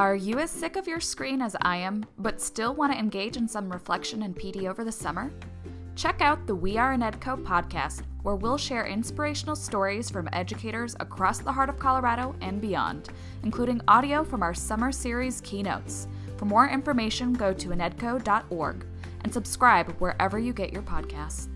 Are you as sick of your screen as I am, but still want to engage in some reflection and PD over the summer? Check out the We Are an EdCo podcast, where we'll share inspirational stories from educators across the heart of Colorado and beyond, including audio from our summer series keynotes. For more information, go to anedco.org and subscribe wherever you get your podcasts.